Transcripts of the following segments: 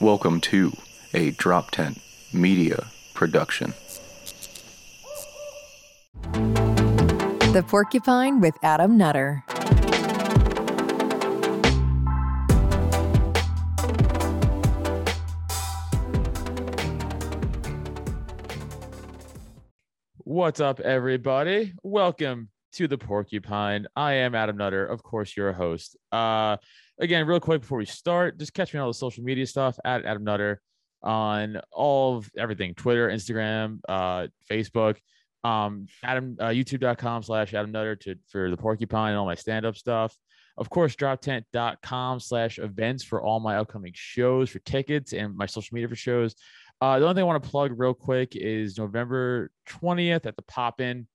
Welcome to a Drop Tent Media Production. The Porcupine with Adam Nutter. What's up, everybody? Welcome to the Porcupine. I am Adam Nutter, of course, your host. Uh, again, real quick before we start, just catch me on all the social media stuff at Adam Nutter on all of everything Twitter, Instagram, uh, Facebook, um, Adam, uh, youtube.com slash Adam Nutter to, for the Porcupine and all my stand up stuff. Of course, droptent.com slash events for all my upcoming shows for tickets and my social media for shows. Uh, the only thing I want to plug real quick is November 20th at the Pop In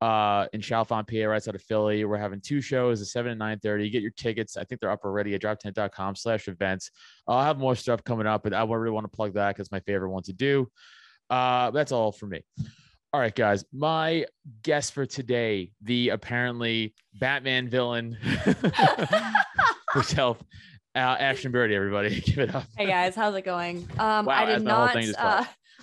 uh, in Chalfont, PA, right outside of Philly. We're having two shows, a 7 and 9.30. Get your tickets. I think they're up already at droptent.com slash events. I'll have more stuff coming up, but I really want to plug that because my favorite one to do. Uh, that's all for me. All right, guys. My guest for today, the apparently Batman villain herself, uh, Ashton Birdie, everybody. Give it up. Hey guys, how's it going? Um, Wow, I did not.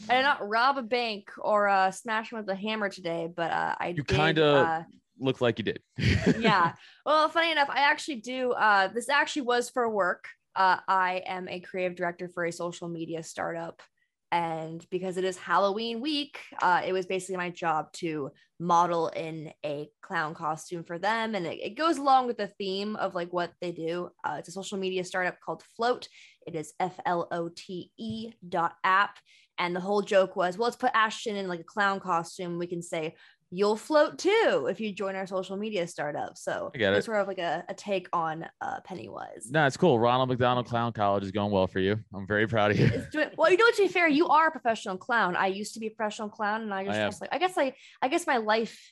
I did not rob a bank or uh, smash him with a hammer today, but uh, I You did. kinda- Uh, Looked like you did. yeah. Well, funny enough, I actually do. Uh, this actually was for work. Uh, I am a creative director for a social media startup. And because it is Halloween week, uh, it was basically my job to model in a clown costume for them. And it, it goes along with the theme of like what they do. Uh, it's a social media startup called Flote. It is F L O T E dot app. And the whole joke was, well, let's put Ashton in like a clown costume. We can say, you'll float too if you join our social media startup. So I get it. it's sort of like a, a take on uh, Pennywise. no, it's cool. Ronald McDonald Clown College is going well for you. I'm very proud of you. Doing, well, you know, to be fair, you are a professional clown. I used to be a professional clown, and I just, I like I guess I I guess my life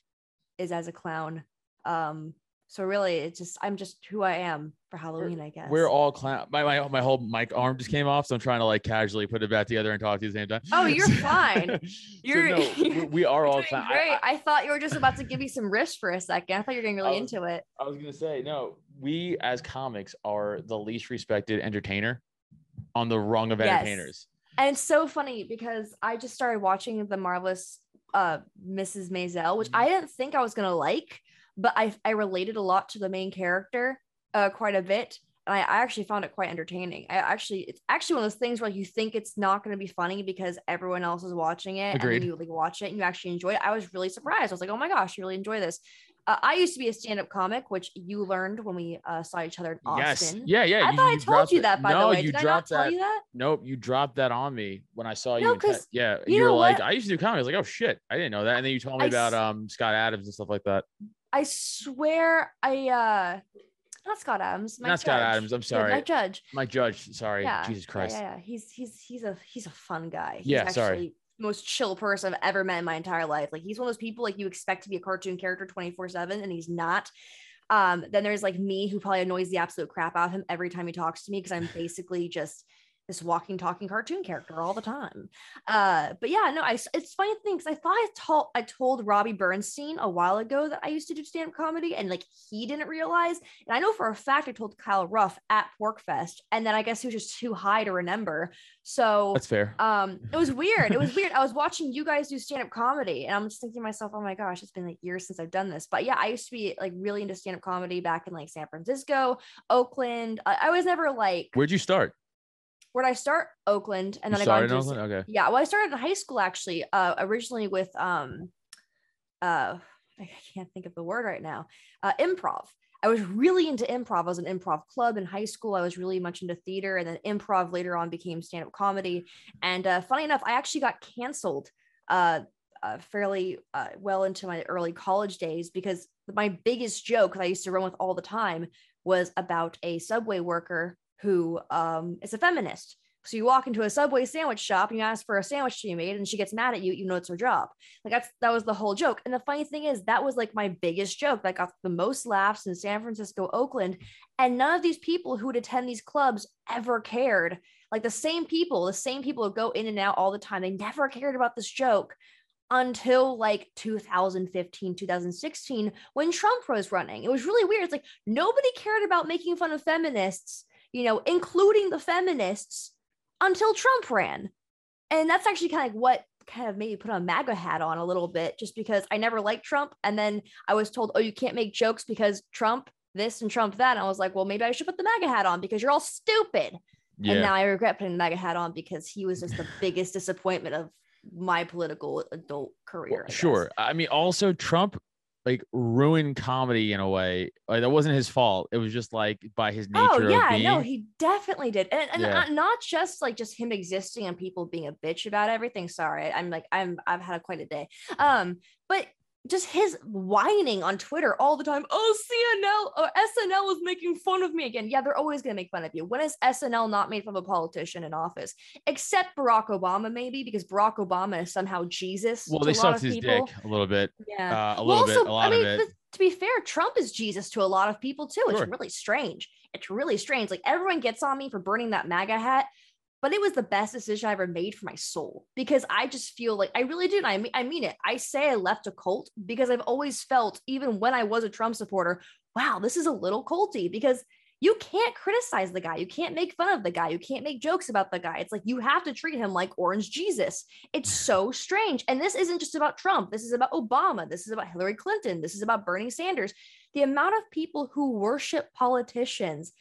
is as a clown. Um, so really, it's just I'm just who I am for Halloween, I guess. We're all clown. My, my my whole mic arm just came off, so I'm trying to like casually put it back together and talk to you at the same time. Oh, you're fine. You're- no, we- are all clown. I- great. I, I, thought you were just about to give me some wrist for a second. I thought you were getting really was- into it. I was gonna say no. We as comics are the least respected entertainer on the rung of entertainers. Yes. And it's so funny because I just started watching the marvelous uh Mrs. Maisel, which I didn't think I was gonna like, but I I related a lot to the main character uh quite a bit. And I, I actually found it quite entertaining. I actually it's actually one of those things where you think it's not gonna be funny because everyone else is watching it and Agreed. then you like watch it and you actually enjoy it. I was really surprised. I was like, oh my gosh, you really enjoy this. Uh, I used to be a stand-up comic, which you learned when we uh, saw each other in Austin. Yes. Yeah. Yeah. I you- thought I you told you that by no, the way. you Did I not dropped tell that. you that? Nope, you dropped that on me when I saw you. No, te- 'cause yeah, you you, were like, what? I used to do comedy. I was like, oh shit, I didn't know that. And then you told me I about s- um Scott Adams and stuff like that. I swear I uh not Scott Adams. Mike Not Scott Judge. Adams. I'm Yeah, sorry, Mike Judge. my judge. Sorry, Yeah. Jesus Christ. Yeah, yeah. He's he's he's a he's a fun guy. He's Yeah, actually sorry. the most chill person I've ever met in my entire life. Like he's one of those people like you expect to be a cartoon character 24-7 and he's not. Um, then there's like me who probably annoys the absolute crap out of him every time he talks to me because I'm basically just this walking talking cartoon character all the time uh but yeah no i it's funny things i thought i told i told robbie bernstein a while ago that i used to do stand-up comedy and like he didn't realize and i know for a fact i told kyle ruff at PorcFest and then i guess he was just too high to remember so That's fair. um it was weird it was weird i was watching you guys do stand-up comedy and i'm just thinking to myself oh my gosh it's been like years since i've done this but yeah i used to be like really into stand-up comedy back in like san francisco oakland i, I was never like Where'd you start? Where'd i start oakland and You then i got into Oakland? Okay. yeah, well, I started in high school actually. Uh, originally with um, uh, I can't think of the word right now. Uh, improv. I was really into improv. I was an improv club in high school. I was really much into theater, and then improv later on became stand up comedy. And uh, funny enough, I actually got canceled uh, uh, fairly uh, well into my early college days because my biggest joke that I used to run with all the time was about a subway worker who um, is a feminist. So you walk into a Subway sandwich shop and you ask for a sandwich to be made, and she gets mad at you. You know it's her job. Like that's that was the whole joke. And the funny thing is, that was like my biggest joke that got the most laughs in San Francisco, Oakland, and none of these people who would attend these clubs ever cared. Like the same people, the same people who go in and out all the time, they never cared about this joke until like 2015 2016 when trump was running it was really weird it's like nobody cared about making fun of feminists you know including the feminists until Trump ran. And that's actually kind of what kind of made me put a MAGA hat on a little bit, just because I never liked Trump. And then I was told, oh, you can't make jokes because Trump this and Trump that. And I was like, well, maybe I should put the MAGA hat on because you're all stupid. Yeah. And now I regret putting the MAGA hat on because he was just the biggest disappointment of my political adult career. I sure. I mean, also Trump like ruined comedy in a way. Like that wasn't his fault. It was just like by his nature. Oh yeah, no, he definitely did, and, and Yeah. not, not just like just him existing and people being a bitch about everything. Sorry, I'm like I'm I've had a, quite a day. Um, but just his whining on Twitter all the time. Oh, CNL or SNL is making fun of me again. Yeah, they're always gonna make fun of you. When is SNL not made fun of a politician in office, except Barack Obama, maybe because Barack Obama is somehow Jesus. well, to they a lot sucked his people. dick a little bit. Yeah. Uh, a Well, little bit, a lot I mean, of it. to be fair, Trump is Jesus to a lot of people too. It's Sure. really strange. It's really strange. Like everyone gets on me for burning that MAGA hat, but it was the best decision I ever made for my soul because I just feel like I really do. and I mean, I mean it. I say I left a cult because I've always felt, even when I was a Trump supporter, wow, this is a little culty because you can't criticize the guy. You can't make fun of the guy. You can't make jokes about the guy. It's like you have to treat him like Orange Jesus. It's so strange. And this isn't just about Trump. This is about Obama. This is about Hillary Clinton. This is about Bernie Sanders. The amount of people who worship politicians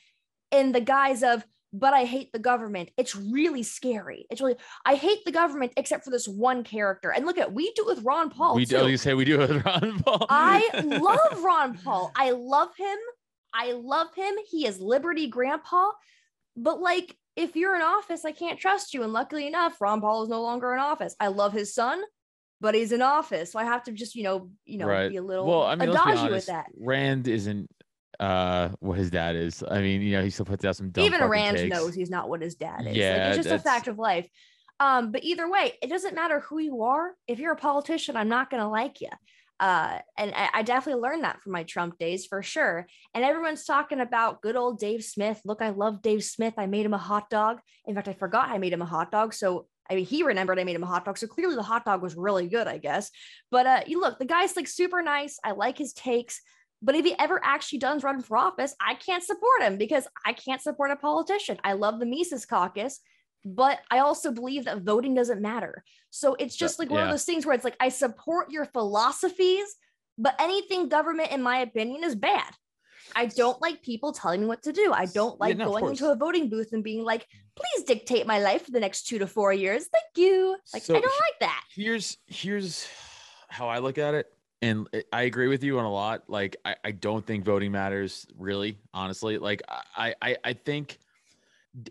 in the guise of, but I hate the government. It's really scary. It's really, I hate the government except for this one character. And look at, we do it with Ron Paul. we do. You say we do it with Ron Paul. I love Ron Paul. I love him. I love him. He is Liberty Grandpa. But like, if you're in office, I can't trust you. And luckily enough, Ron Paul is no longer in office. I love his son, but he's in office, so I have to just, you know, you know, right. be a little well, I mean, let's be adagio with that. Rand isn't uh what his dad is. I mean, you know, he still puts out some dumb Even Rand takes. knows he's not what his dad is. Yeah, like, it's just a fact of life. Um, but either way, it doesn't matter who you are. If you're a politician, I'm not gonna like you. Uh, and I, I definitely learned that from my Trump days for sure. And everyone's talking about good old Dave Smith. Look, I love Dave Smith. I made him a hot dog. In fact, I forgot I made him a hot dog. So I mean, he remembered I made him a hot dog. So clearly the hot dog was really good, I guess. But uh, you look, the guy's like super nice. I like his takes. But if he ever actually does run for office, I can't support him because I can't support a politician. I love the Mises Caucus, but I also believe that voting doesn't matter. So it's just like one of those things where it's like I support your philosophies, but anything government, in my opinion, is bad. I don't like people telling me what to do. I don't like no, going into a voting booth and being like, please dictate my life for the next two to four years. Thank you. Like, So I don't like that. here's here's how I look at it, and eh, I agree with you on a lot. Like I, I don't think voting matters really, honestly. Like I, I I think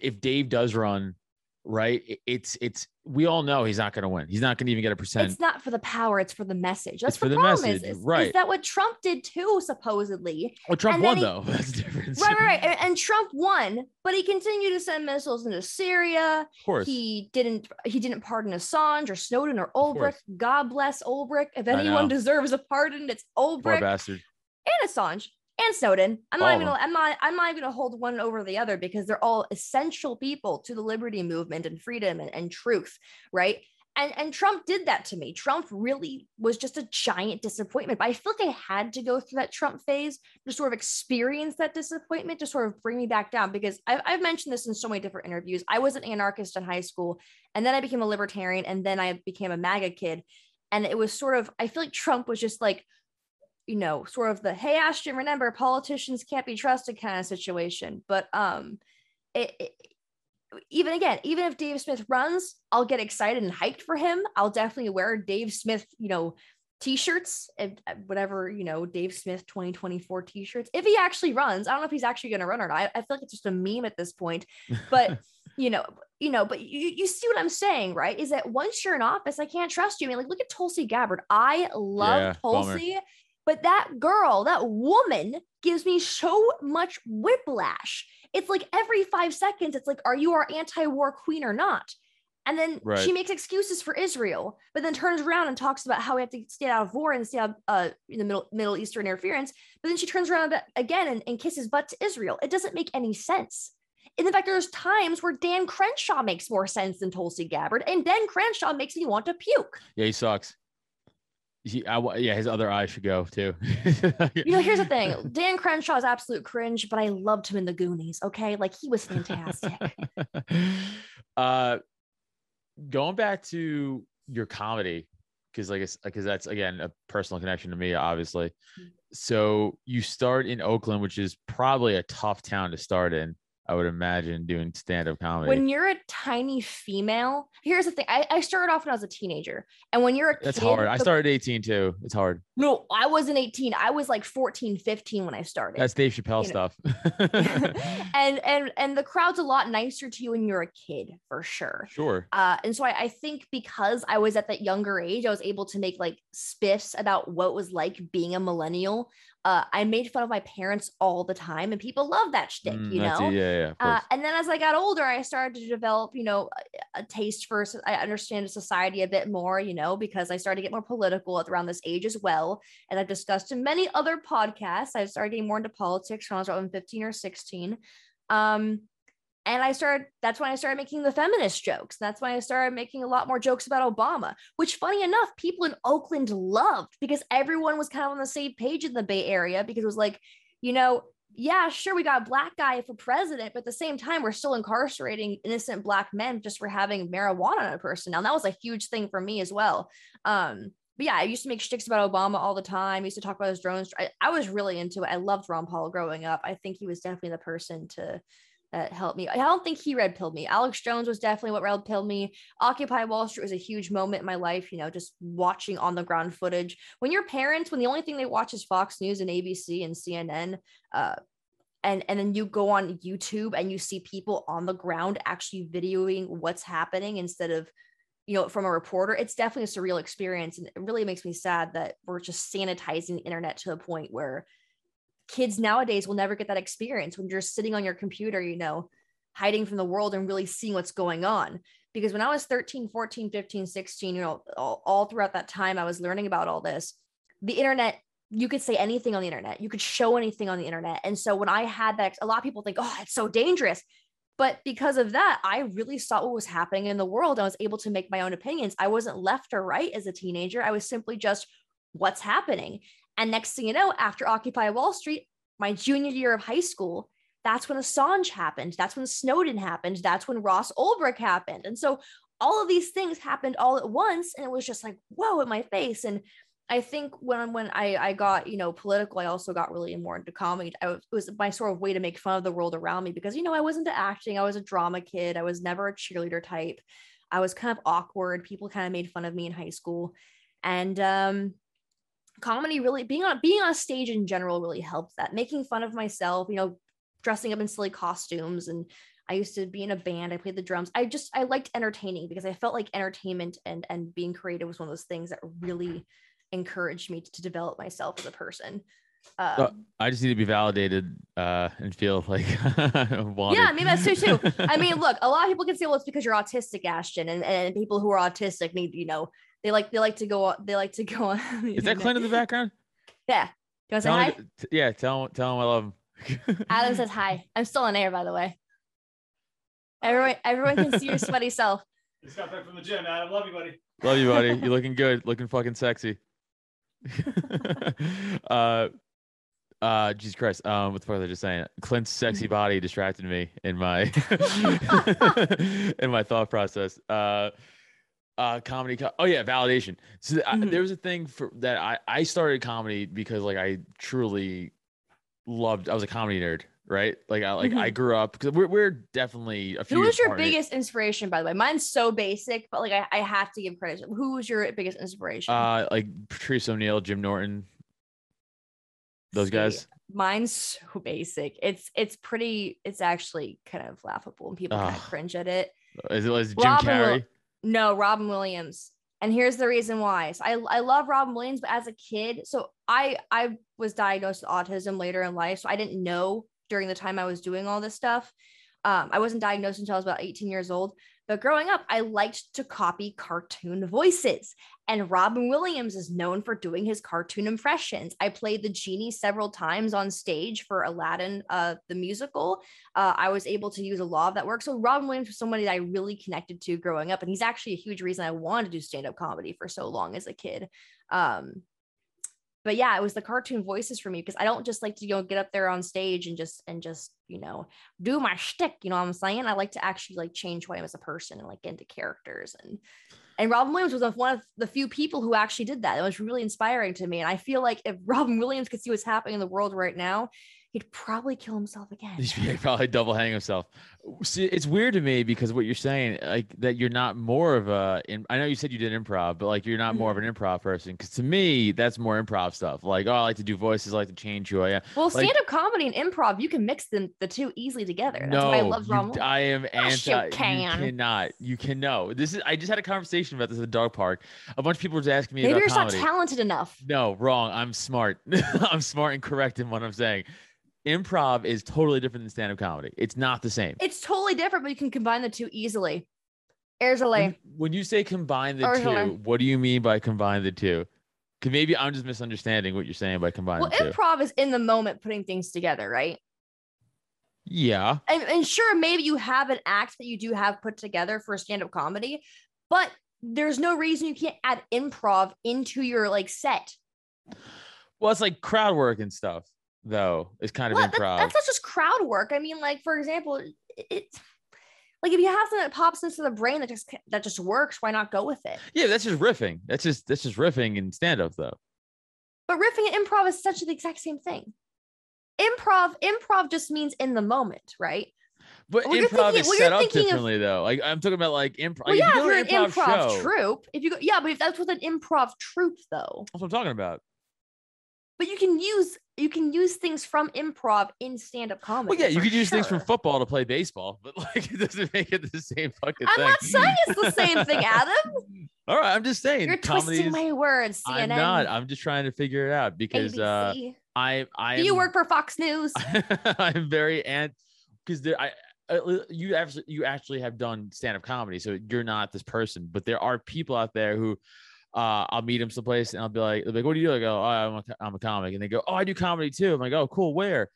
if Dave does run, right, it's it's we all know he's not going to win. He's not going to even get a percent. It's not for the power, it's for the message. That's It's for the the message, is, is, right. is that what Trump did too, supposedly. well, Trump won he- though. That's the difference. Right, right, right. And, Trump won, but he continued to send missiles into Syria. Of course. He didn't he didn't pardon Assange or Snowden or course. Ulbricht. God bless Ulbricht. If anyone deserves a pardon, it's Poor bastard. and Assange and Snowden. I'm not even oh. gonna, I'm not I'm not even gonna hold one over the other because they're all essential people to the liberty movement and freedom and, and truth, right? And and Trump did that to me. Trump really was just a giant disappointment. But I feel like I had to go through that Trump phase to sort of experience that disappointment to sort of bring me back down because I've, I've mentioned this in so many different interviews. I was an anarchist in high school, and then I became a libertarian, and then I became a MAGA kid. And it was sort of, I feel like Trump was just like, you know, sort of the hey Ashton, remember politicians can't be trusted kind of situation. But um, it, it even again, even if Dave Smith runs, I'll get excited and hyped for him. I'll definitely wear Dave Smith, you know, t-shirts and uh, whatever, you know, Dave Smith 2024 t-shirts. If he actually runs, I don't know if he's actually going to run or not. I, I feel like it's just a meme at this point. But you know, you know, but you, you see what I'm saying, right? Is that once you're in office, I can't trust you. I mean, like, look at Tulsi Gabbard. I love Yeah, bummer. But that girl, that woman gives me so much whiplash. It's like every five seconds, it's like, are you our anti-war queen or not? And then Right. she makes excuses for Israel, but then turns around and talks about how we have to stay out of war and stay out uh, in the Middle, Middle Eastern interference. But then she turns around again and, and kisses butt to Israel. It doesn't make any sense. And in fact, there's times where Dan Crenshaw makes more sense than Tulsi Gabbard, and Dan Crenshaw makes me want to puke. Yeah, he sucks. He, I, yeah, his other eye should go too. You know, here's the thing: Dan Crenshaw is absolute cringe, but I loved him in the Goonies. Okay, like he was fantastic. uh, going back to your comedy, because like because that's again a personal connection to me, obviously. Mm. So you start in Oakland, which is probably a tough town to start in. I would imagine doing stand-up comedy. when you're a tiny female, here's the thing: I, I started off when I was a teenager, and when you're a that's kid, hard. I the- started at 18 too. It's hard. No, I wasn't 18. I was like 14, 15 when I started. That's Dave Chappelle you know. stuff. and and and the crowd's a lot nicer to you when you're a kid, for sure. sure. Uh, and so I, I think because I was at that younger age, I was able to make like spiffs about what it was like being a millennial. Uh, I made fun of my parents all the time, and people love that shtick, Mm, you know. Yeah, yeah. Uh, and then as I got older, I started to develop, you know, a, a taste for. I understand society a bit more, you know, because I started to get more political at around this age as well. And I've discussed in many other podcasts. I started getting more into politics when I was around 15 or 16. Um, and I started, that's when I started making the feminist jokes. That's when I started making a lot more jokes about Obama, which funny enough, people in Oakland loved because everyone was kind of on the same page in the Bay Area because it was like, you know, yeah, sure, we got a black guy for president, but at the same time, we're still incarcerating innocent black men just for having marijuana on a person. Now, that was a huge thing for me as well. Um, but yeah, I used to make shticks about Obama all the time. I used to talk about his drones. I, I was really into it. I loved Ron Paul growing up. I think he was definitely the person to that helped me. I don't think he red pilled me. Alex Jones was definitely what red pilled me. Occupy Wall Street was a huge moment in my life, you know, just watching on the ground footage. When your parents, when the only thing they watch is Fox News and ABC and CNN, uh, and and then you go on YouTube and you see people on the ground actually videoing what's happening instead of you know from a reporter it's definitely a surreal experience and it really makes me sad that we're just sanitizing the internet to a point where kids nowadays will never get that experience when you're sitting on your computer you know hiding from the world and really seeing what's going on. Because when i was 13 14 15 16 you know all, all throughout that time i was learning about all this the internet you could say anything on the internet. You could show anything on the internet. And so when i had that a lot of people think oh it's so dangerous. But because of that i really saw what was happening in the world i was able to make my own opinions. I wasn't left or right as a teenager. I was simply just what's happening and next thing you know after occupy wall street my junior year of high school that's when assange happened that's when snowden happened that's when ross ulbricht happened and so all of these things happened all at once and it was just like whoa in my face and I think when when I I got you know political, I also got really more into comedy. I was, it was my sort of way to make fun of the world around me because you know I was into acting. I was a drama kid. I was never a cheerleader type. I was kind of awkward. People kind of made fun of me in high school, and um, comedy really being on being on stage in general really helped that. Making fun of myself, you know, dressing up in silly costumes and I used to be in a band. I played the drums. I just I liked entertaining because I felt like entertainment and and being creative was one of those things that really encouraged me to develop myself as a person. Um, Uh, I just need to be validated uh, and feel like wanted. yeah, maybe that's true too. I mean, look, a lot of people can say, well, it's because you're autistic, Ashton, and, and people who are autistic need, you know, they like they like to go on, they like to go on. the is that. Clint in the background? Yeah. You want to say hi? him, yeah, tell him, tell him I love him. Adam says hi. I'm still on air, by the way. Everyone, everyone can see your sweaty self. Just got back from the gym, Adam. Love you, buddy. Love you, buddy. You're looking good. Looking fucking sexy. uh, uh, Jesus Christ. Um, what the fuck was I just saying? Clint's sexy body distracted me in my in my thought process. Uh, uh, comedy. Co- oh yeah, validation. So I, Mhm. there was a thing for that. I I started comedy because like I truly loved. I was a comedy nerd, right? Like I like I grew up because we're we're definitely a few. Who was your apart in it. biggest inspiration, by the way? Mine's so basic, but like I, I have to give credit. Who was your biggest inspiration? Uh, like Patrice O'Neal, Jim Norton, those See, guys. Mine's so basic. It's it's pretty. It's actually kind of laughable, and people kind of cringe at it. Is it was Jim Robin Carrey? No, Robin Williams. And here's the reason why. So I, I love Robin Williams, but as a kid, so I I was diagnosed with autism later in life. So I didn't know during the time I was doing all this stuff. Um, I wasn't diagnosed until I was about 18 years old. But growing up, I liked to copy cartoon voices. And Robin Williams is known for doing his cartoon impressions. I played the genie several times on stage for Aladdin, uh, the musical. Uh, I was able to use a lot of that work. So Robin Williams was somebody that I really connected to growing up. And he's actually a huge reason I wanted to do stand-up comedy for so long as a kid. Um, but yeah, it was the cartoon voices for me because I don't just like to you know get up there on stage and just and just you know do my shtick. You know what I'm saying? I like to actually like change who I am as a person and like get into characters and and Robin Williams was one of the few people who actually did that. It was really inspiring to me. And I feel like if Robin Williams could see what's happening in the world right now, he'd probably kill himself again. He'd probably double hang himself. See, it's weird to me because what you're saying, like that you're not more of a. In, I know you said you did improv, but like you're not more of Mm-hmm. an improv person. Because to me, that's more improv stuff. Like, oh, I like to do voices, I like to change who I am. Well, Like- stand-up comedy and improv, you can mix them the two easily together. That's no, why I love you- I am Yes, anti. You, can. cannot. You can no. This is. I just had a conversation about this at the dog park. A bunch of people were just asking me Maybe about you're just not talented enough. No, wrong. I'm smart. I'm smart and correct in what I'm saying. Improv is totally different than stand-up comedy. It's not the same. It's totally different, but you can combine the two easily. A When, when you say combine the two, what do you mean by combine the two? Cause maybe I'm just misunderstanding what you're saying by combine Well, the two. improv is in the moment putting things together, right? yeah. And, and sure, maybe you have an act that you do have put together for stand-up comedy, but there's no reason you can't add improv into your like set. Well, it's like crowd work and stuff, though. It's kind of? Improv. that's not just crowd work. I mean, like for example, it's like if you have something that pops into the brain that just that just works, why not go with it? yeah, that's just riffing. That's just that's just riffing and stand-up though. But riffing and improv is essentially the exact same thing. Improv, improv just means in the moment, right? But Well, improv thinking- is set up thinking of- differently though. Like I'm talking about like improv. Well, yeah, you if you're an an improv, improv show, troupe, if you go, yeah, but if that's with an improv troupe, though, That's what I'm talking about. But you can use you can use things from improv in stand-up comedy. Well, yeah, you could use things from football to play baseball, but like it doesn't make it the same fucking I'm thing. not saying it's the same thing, Adam. All right, I'm just saying. You're twisting my words. CNN, I'm not. I'm just trying to figure it out because uh, I I Do you work for Fox News? I'm very and because there I. uh, You actually, you actually have done stand-up comedy, so you're not this person. But there are people out there who, uh, I'll meet him someplace and I'll be like, they'll be like, "What do you do?" I go, "Oh, I'm a, I'm a comic," and they go, "Oh, I do comedy too." I'm like, "Oh, cool. Where?"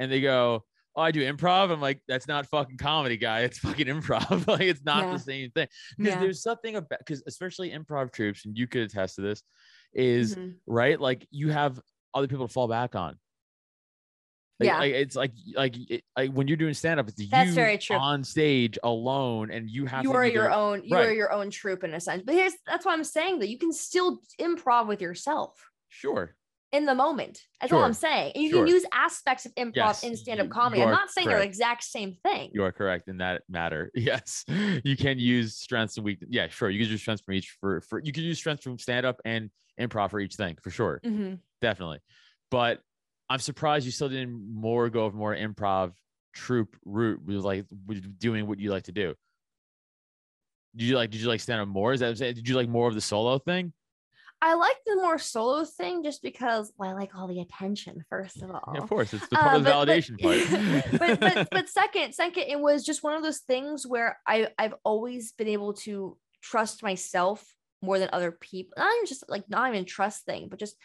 And they go, "Oh, I do improv." I'm like, "That's not fucking comedy, guy. It's fucking improv. like, it's not Yeah. the same thing." Because Yeah. there's something about because especially improv troops, and you could attest to this, is Mhm. right? Like you have other people to fall back on. Like, Yeah. like, it's like like it, like when you're doing stand up, it's That's you very true. on stage alone, and you have You to are your own. You are your own troupe in a sense. But here's that's why I'm saying that you can still improv with yourself Sure, in the moment. That's all I'm saying. And you Sure. can use aspects of improv Yes, in stand-up comedy. I'm not saying they're the exact same thing. you are correct in that matter. Yes, you can use strengths and weakness. Yeah, sure, you can use strengths from each for for you can use strengths from stand up and improv for each thing for sure, Mhm. definitely. But I'm surprised you still didn't more go of more improv troop route with like with doing what you like to do. Did you like? Did you like stand up more? Is that I'm saying? Did you like more of the solo thing? I like the more solo thing just because well, I like all the attention, first of all. Yeah, of course, it's the part Uh, of the but- validation but, part. but but but second, second, it was just one of those things where I I've always been able to trust myself more than other people. Not even just like not even trust thing, but just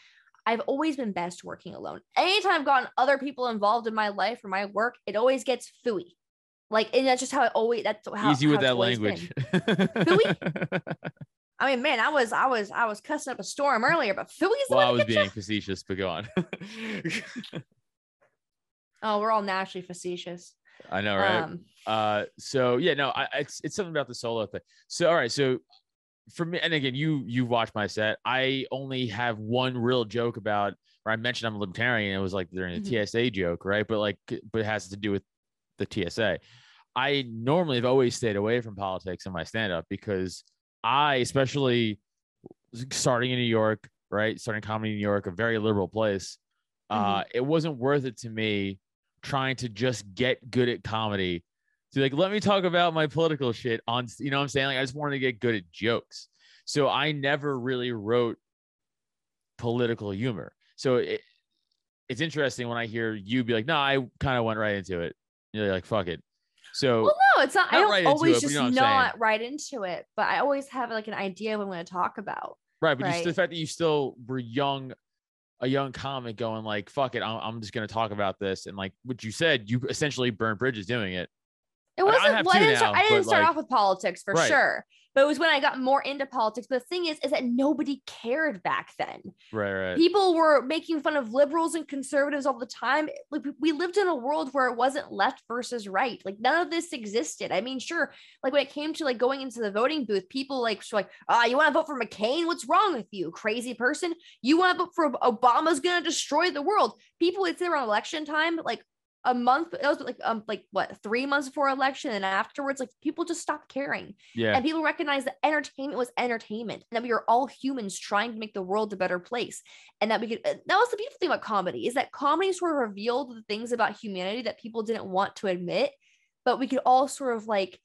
I've always been best working alone. Anytime I've gotten other people involved in my life or my work, it always gets fooey. Like, and that's just how it always. That's how Easy how with it's that language. been. I mean, man, I was I was I was cussing up a storm earlier, but fooey's the well, I was to get ya. being facetious, but go on. Oh, we're all naturally facetious. I know, right? Um, uh so yeah no I, it's it's something about the solo thing so all right so for me and again you—you've watched my set. I only have one real joke about where i mentioned i'm a libertarian. It was like during a Mhm. tsa joke right? But like but it has to do with the tsa i normally have always stayed away from politics in my stand-up because i especially starting in new york right starting comedy in new york a very liberal place uh it wasn't worth it to me trying to just get good at comedy so like, let me talk about my political shit on, you know what I'm saying? Like, I just wanted to get good at jokes. So I never really wrote political humor. So it, it's interesting when I hear you be like, no, I kind of went right into it. You're like, fuck it. So Well, no, it's not. I Not don't right always it, just you know saying. not right into it, but I always have like an idea of what I'm going to talk about. right, but just the fact that you still were young, a young comic going like, "Fuck it, I'm, I'm just gonna talk about this," and like what you said, you essentially burned bridges doing it. It I- I wasn't. have well, I didn't, start, now, I didn't start like- off with politics for Right. sure, but it was when I got more into politics. But the thing is, is that nobody cared back then. Right, right. People were making fun of liberals and conservatives all the time. Like we- lived in a world where it wasn't left versus right. Like none of this existed. I mean, sure, like when it came to like going into the voting booth, people like were like, ah, you want to vote for McCain? What's wrong with you, crazy person? You want to vote for Obama's gonna destroy the world? People would say around election time, like a month, it was like um like what three months before election, and afterwards, like people just stopped caring. Yeah, and people recognized that entertainment was entertainment and that we were all humans trying to make the world a better place and that we could that was the beautiful thing about comedy is that comedy sort of revealed the things about humanity that people didn't want to admit but we could all sort of like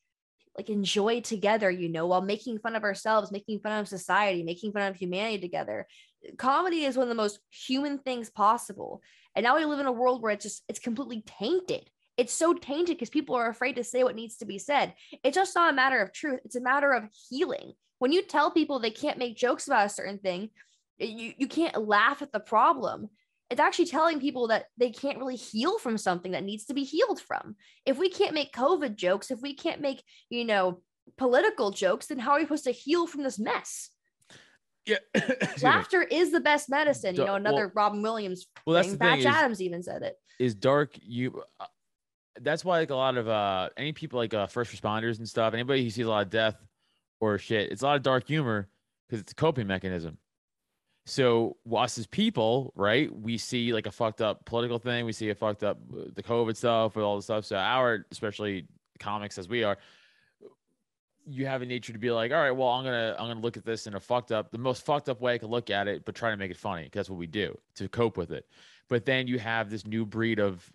like enjoy together you know while making fun of ourselves making fun of society making fun of humanity together comedy is one of the most human things possible. And now we live in a world where it's just it's completely tainted. It's so tainted because people are afraid to say what needs to be said. It's just not a matter of truth. It's a matter of healing. When you tell people they can't make jokes about a certain thing you, you can't laugh at the problem. It's actually telling people that they can't really heal from something that needs to be healed from. If we can't make covid jokes if we can't make you know political jokes then how are we supposed to heal from this mess yeah. Laughter is the best medicine you know well- another robin williams Well, that's thing the thing batch is, adams even said it is dark. You. uh, That's why like a lot of uh any people like uh first responders and stuff. Anybody who sees a lot of death or shit, it's a lot of dark humor because it's a coping mechanism. So us as people, right? We see like a fucked up political thing. We see a fucked up uh, the COVID stuff with all the stuff. So our, especially comics as we are, you have a nature to be like, all right, well, I'm gonna I'm gonna look at this in a fucked up, the most fucked up way I could look at it, but try to make it funny. that's what we do to cope with it. But then you have this new breed of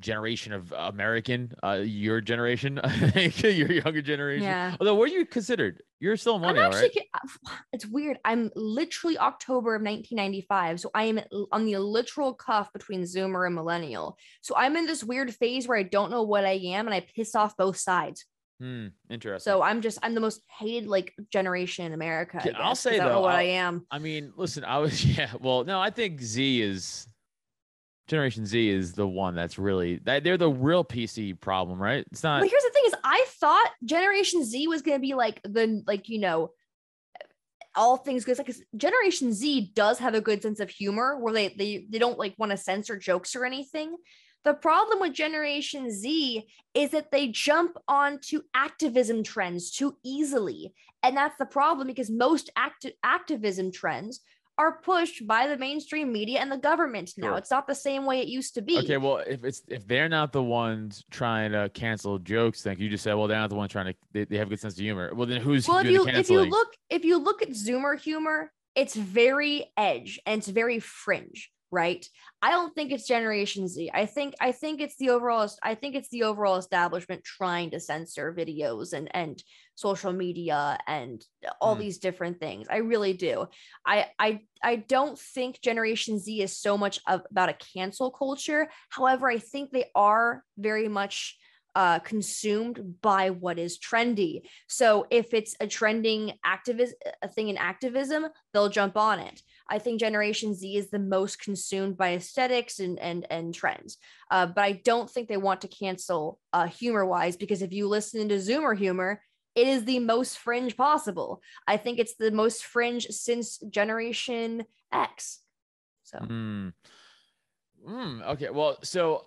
generation of American, uh, your generation, I think, your younger generation. yeah Although, what are you considered? You're still a I'm actually, right? it's weird. I'm literally October of 1995. So I am on the literal cuff between Zoomer and Millennial. So I'm in this weird phase where I don't know what I am and I piss off both sides. Hmm, interesting. So I'm just, I'm the most hated like generation in America. I Yeah, I'll guess, 'cause say, I don't know though, what I I'll- am. I mean, listen, I was yeah. Well, no, I think Z is Generation Z is the one that's really that they're the real PC problem, right? It's not. But here's the thing is I thought Generation Z was going to be like the, like, you know, all things good. Like Generation Z does have a good sense of humor where they they they don't like want to censor jokes or anything. The problem with Generation Z is that they jump onto activism trends too easily. And that's the problem because most acti- activism trends are pushed by the mainstream media and the government now. Sure. It's not the same way it used to be. Okay, well, if it's if they're not the ones trying to cancel jokes, then you just said, well, they're not the ones trying to. They, they have a good sense of humor. Well, then who's well if you if you look if you look at zoomer humor it's very edge and it's very fringe right? I don't think it's generation z. I think i think it's the overall i think it's the overall establishment trying to censor videos and and social media and all Hmm. these different things. I really do. I i i don't think generation z is so much of, about a cancel culture. However i think they are very much uh, consumed by what is trendy. So if it's a trending activist a thing in activism, they'll jump on it. I think Generation Z is the most consumed by aesthetics and and and trends. Uh, but I don't think they want to cancel uh, humor wise because if you listen to Zoomer humor, it is the most fringe possible. I think it's the most fringe since Generation X. So Hmm. Mm, okay. Well, so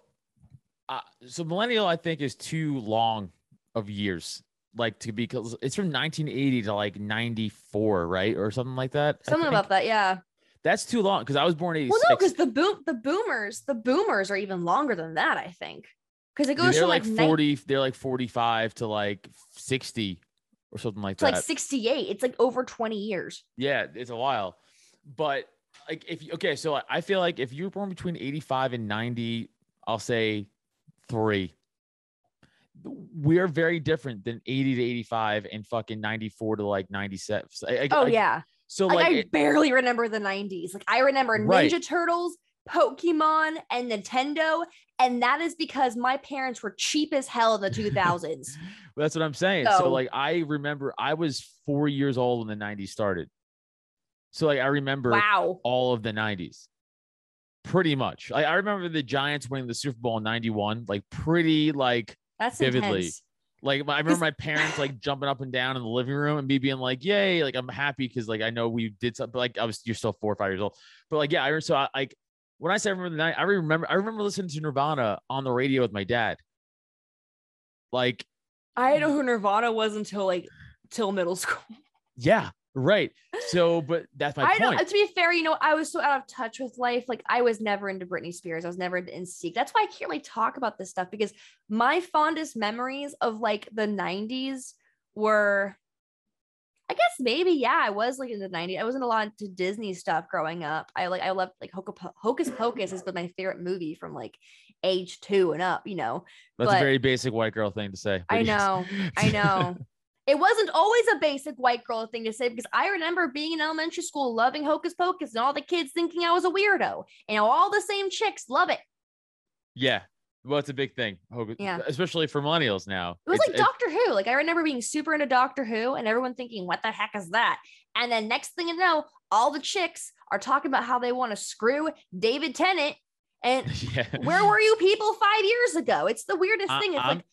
uh, so millennial, I think, is too long of years. Like to be, because it's from 1980 to like 94, right, or something like that. Something about that, yeah. That's too long because I was born 86. Well, no, because the boom the boomers the boomers are even longer than that. I think because it goes they're from like like 40. They're like 45 to like 60 or something like to that. like 68. It's like over 20 years. Yeah, it's a while. But like if okay, so I feel like if you were born between 85 and 90, I'll say three. We're very different than 80 to 85 and fucking 94 to like 97. I- I- Oh I- yeah. So Like, like, I it- barely remember the 90s. Like I remember Right. Ninja Turtles, Pokemon, and Nintendo. And that is because my parents were cheap as hell in the 2000s. Well, that's what I'm saying. So, So- like, I remember I was four years old when the 90s started. So, like, I remember wow. all of the 90s pretty much. Like, I remember the Giants winning the Super Bowl in 91, like, pretty, like, That's vividly. intense. like, I remember my parents, like, jumping up and down in the living room and me being like, yay, like, I'm happy because, like, I know we did something, like, I was, you're still four or five years old. But, like, yeah, I, so I, like, when I say I remember the night, I remember, I remember listening to Nirvana on the radio with my dad. Like, I didn't know who Nirvana was until like till middle school. yeah, right. So, but that's my I point. don't. To be fair, you know, I was so out of touch with life. Like I was never into Britney Spears. I was never into NSYNC. That's why I can't really talk about this stuff because my fondest memories of like the '90s were, I guess maybe yeah, I was like in the '90s. I wasn't a lot into Disney stuff growing up. I like I loved like Hocus Hocus Pocus has been my favorite movie from like age two and up. You know, That's a very basic white girl thing to say. I know, I know. It wasn't always a basic white girl thing to say because I remember being in elementary school loving Hocus Pocus and all the kids thinking I was a weirdo. And all the same chicks love it. yeah. Well, it's a big thing. Hogan- Yeah. Especially for millennials now. It was It's- like Doctor Who. Like I remember being super into Doctor Who and everyone thinking, what the heck is that? And then next thing you know, all the chicks are talking about how they want to screw David Tennant. And yeah. where were you people five years ago? It's the weirdest I- thing. It's I'm- like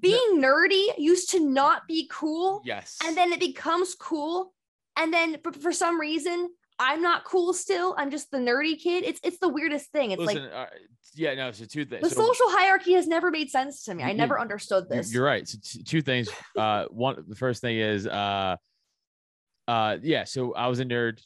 being nerdy used to not be cool. Yes. and then it becomes cool and then for, for some reason i'm not cool still i'm just the nerdy kid it's it's the weirdest thing it's Listen, like uh, yeah, no, so two things. the so social hierarchy has never made sense to me i never understood this You're right. So t- two things. Uh, one, the first thing is, uh, uh, yeah. So I was a nerd.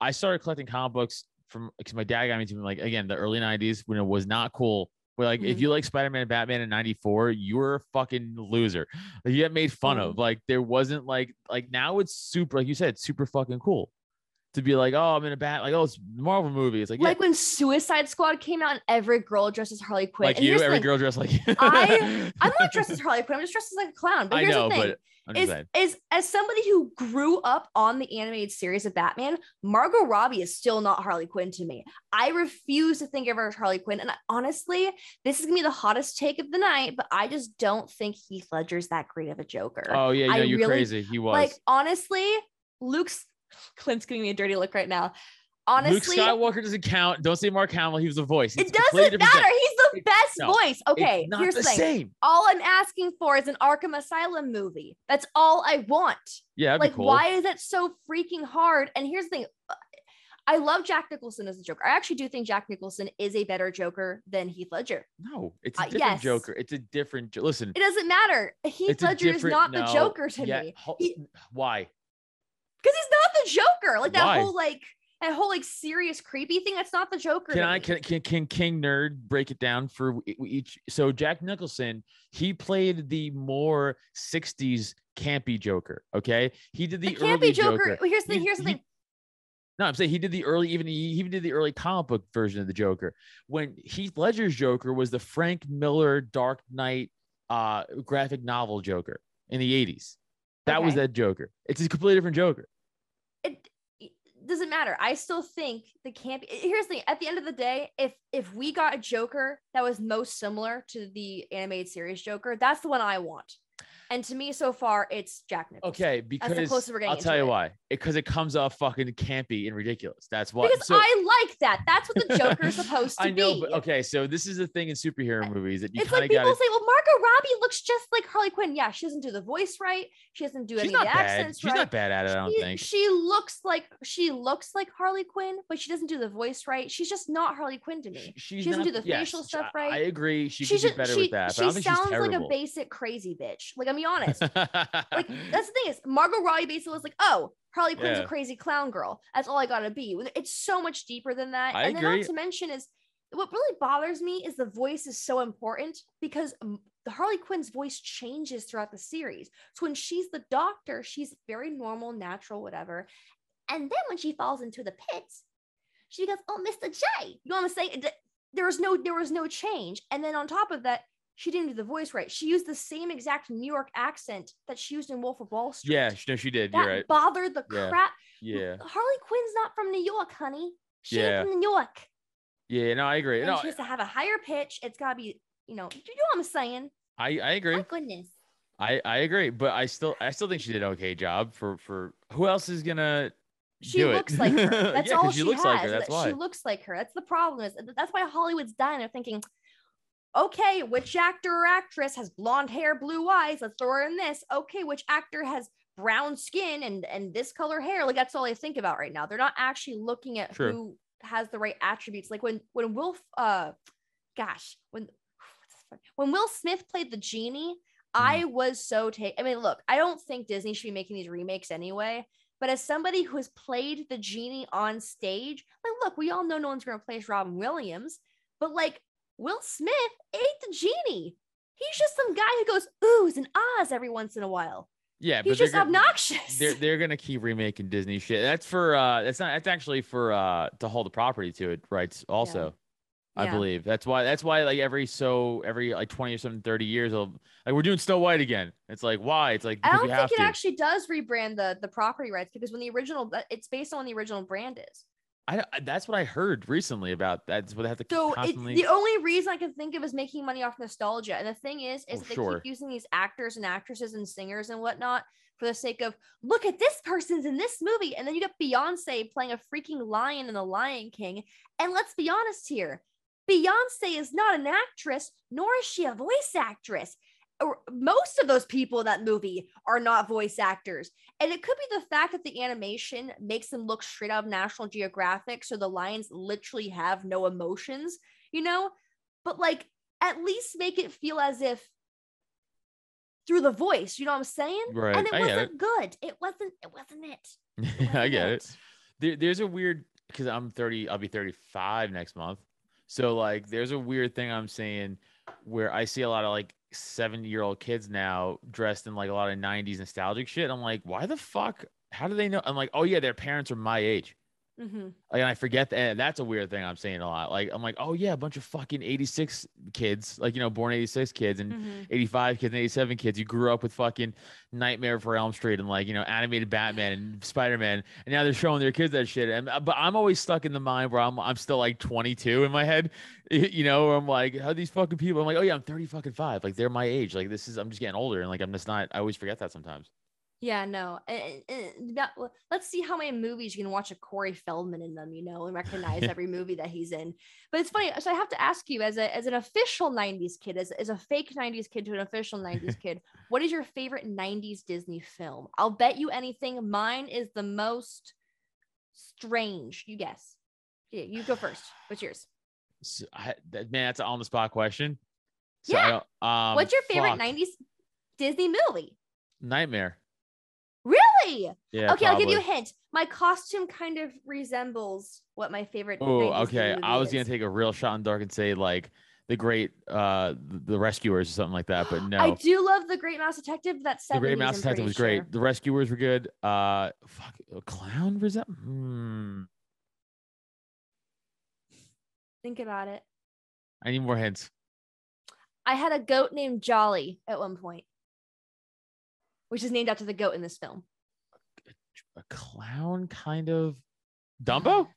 I started collecting comic books from because my dad got me to like again the early '90s when it was not cool. Where like if Mhm. you like Spider-Man and Batman in '94, you're a fucking loser. Like, you get made fun Mm-hmm. of. Like there wasn't like like now it's super like you said super fucking cool to be like oh I'm in a bat like oh it's Marvel movie. It's like yeah, like when suicide squad came out and every girl dressed as harley quinn like and you every girl dressed like you. I- i'm not dressed as harley quinn i'm just dressed as like a clown but I here's know, the thing is, saying. is as somebody who grew up on the animated series of Batman, Margot Robbie is still not Harley Quinn to me. I refuse to think of her as Harley Quinn. And I- honestly, this is gonna be the hottest take of the night, but I just don't think Heath Ledger's that great of a Joker. Oh yeah, I you're really- crazy. He was. like honestly, Luke's Clint's giving me a dirty look right now. Honestly, Luke Skywalker doesn't count. Don't say Mark Hamill. He was a voice. it It's completely doesn't matter. thing. He's the best no, voice. Okay, here's the thing. same. All I'm asking for is an Arkham Asylum movie. That's all I want. Yeah, like cool. why is it so freaking hard and here's the thing i love jack nicholson as a joker i actually do think jack nicholson is a better joker than heath ledger No, it's a Uh, different yes. Joker. It's a different. Jo- Listen, it doesn't matter heath ledger is not the joker to yeah, me He- why? because he's not the joker like that Why? whole like that whole like serious creepy thing that's not the joker Can I can, can can King Nerd break it down for each? So Jack Nicholson, he played the more '60s campy Joker. Okay, he did the, the campy early joker, Joker. here's the He- here's the he- thing No, I'm saying he did the early, even he even did the early comic book version of the Joker. When Heath Ledger's Joker was the Frank Miller Dark Knight uh graphic novel Joker in the 80s. That was that Joker. It's a completely different Joker. It, it doesn't matter. I still think the camp. Here's the thing: at the end of the day, if if we got a Joker that was most similar to the animated series Joker, that's the one I want. And to me, so far, it's Jack Nicholson. Okay, That's because the closest we're getting I'll tell you it. why. Because it, comes off fucking campy and ridiculous. That's why. Because so, I like that. That's what the Joker is supposed to be. I know, be. but okay. So this is the thing in superhero movies that you it's kind like people got. say, well, Margot Robbie looks just like Harley Quinn. Yeah, she doesn't do the voice right. She doesn't do She's any of the bad. accents She's right. not bad at it. I don't she, think. she looks like she looks like Harley Quinn, but she doesn't do the voice right. She's just not Harley Quinn to me. She's she doesn't not- do the yes, facial stuff right. I agree. She, She could do just better she, with that. But she I don't think sounds like a basic crazy bitch. Like I'm be honest. like that's the thing is Margot Robbie basically was like, oh, Harley Quinn's Yeah. a crazy clown girl. That's all I gotta be. It's so much deeper than that. I and then agree. not to mention is what really bothers me is the voice is so important because um, the Harley Quinn's voice changes throughout the series. So when she's the doctor, she's very normal, natural, whatever. And then when she falls into the pits, she goes, "Oh, Mr. J." You know what I'm saying? There was no, there was no change. And then on top of that, she didn't do the voice right. She used the same exact New York accent that she used in Wolf of Wall Street. yeah, she- no, she did. that You're right. bothered the Yeah. crap. Yeah. Harley Quinn's not from New York, honey. She Yeah. ain't from New York. Yeah, no, I agree. And No, she has to have a higher pitch. It's gotta be, you know, you know what I'm saying? I, I agree. My goodness. I, I agree, but I still I still think she did an okay job for for who else is gonna She do it? looks like her. That's Yeah, all she she, looks has. like her, that's why. She looks like her. That's the problem. Is that's why Hollywood's dying. They're thinking, okay, which actor or actress has blonde hair, blue eyes? Let's throw her in this. Okay, which actor has brown skin and and this color hair? Like that's all they think about right now. They're not actually looking at True. who has the right attributes. Like when when Will, uh, gosh, when when Will Smith played the genie, I was so take. I mean, look, I don't think Disney should be making these remakes anyway. But as somebody who has played the genie on stage, like, look, we all know no one's going to replace Robin Williams, but like Will Smith ate the genie. He's just some guy who goes oohs and ahs every once in a while. yeah, He's just gonna- obnoxious. They're they're gonna keep remaking Disney shit. That's for uh that's not that's actually for uh to hold the property to it rights also. I Yeah. believe that's why that's why like every so every like 20 or something 30 years they'll like we're doing Snow White again. It's like why? It's like I don't think it to. actually does rebrand the the property rights because when the original, it's based on the original brand is. I, I- that's what I heard recently about that's what they have to So it's constantly the only reason I can think of is making money off nostalgia. And the thing is, is Oh, they sure. keep using these actors and actresses and singers and whatnot for the sake of look at this person's in this movie, and then you get Beyonce playing a freaking lion in The Lion King. And let's be honest here, Beyonce is not an actress, nor is she a voice actress. Or most of those people in that movie are not voice actors. And it could be the fact that the animation makes them look straight out of National Geographic. So the lions literally have no emotions, you know? But like, at least make it feel as if through the voice, you know what I'm saying? Right, And it I wasn't good. It wasn't, it wasn't it. I get it. wasn't There, there's a weird because I'm 30, I'll be 35 next month. So like there's a weird thing I'm saying where I see a lot of like 70 year old kids now dressed in like a lot of 90s nostalgic shit. I'm like, why the fuck? How do they know? I'm like, oh yeah, their parents are my age. Mhm. Like, and I forget that. And that's a weird thing I'm saying a lot. Like, I'm like, oh yeah, a bunch of fucking 86 kids, like you know, born 86 kids and Mhm. 85 kids and 87 kids. You grew up with fucking Nightmare for Elm Street and like, you know, animated Batman and Spider Man. And now they're showing their kids that shit. And, uh, but I'm always stuck in the mind where I'm, I'm still like 22 in my head, you know, where I'm like, how these fucking people, I'm like, oh yeah, I'm 30 fucking five. Like, they're my age. Like, this is, I'm just getting older. And like, I'm just not, I always forget that sometimes. Yeah, no. And, and that, let's see how many movies you can watch a Corey Feldman in them, you know, and recognize every movie that he's in. But it's funny. So I have to ask you, as a as an official '90s kid, as, as a fake '90s kid to an official '90s kid, what is your favorite '90s Disney film? I'll bet you anything. Mine is the most strange. You guess. Yeah, you go first. What's yours? So I, that, man, that's an on the spot question. So Yeah. um, What's your favorite fuck. '90s Disney movie? Nightmare. Really? Yeah. okay, I'll give you a hint. My costume kind of resembles what my favorite. Oh, okay. I was is. gonna take a real shot in the dark and say like the great uh the rescuers or something like that, but no. I do love the Great Mouse Detective. That's the Great 70s, Mouse Detective was great. sure. The Rescuers were good. Uh, fuck, a clown resent. Hmm. Think about it. I need more hints. I had a goat named Jolly at one point, which is named after the goat in this film. A clown kind of. Dumbo.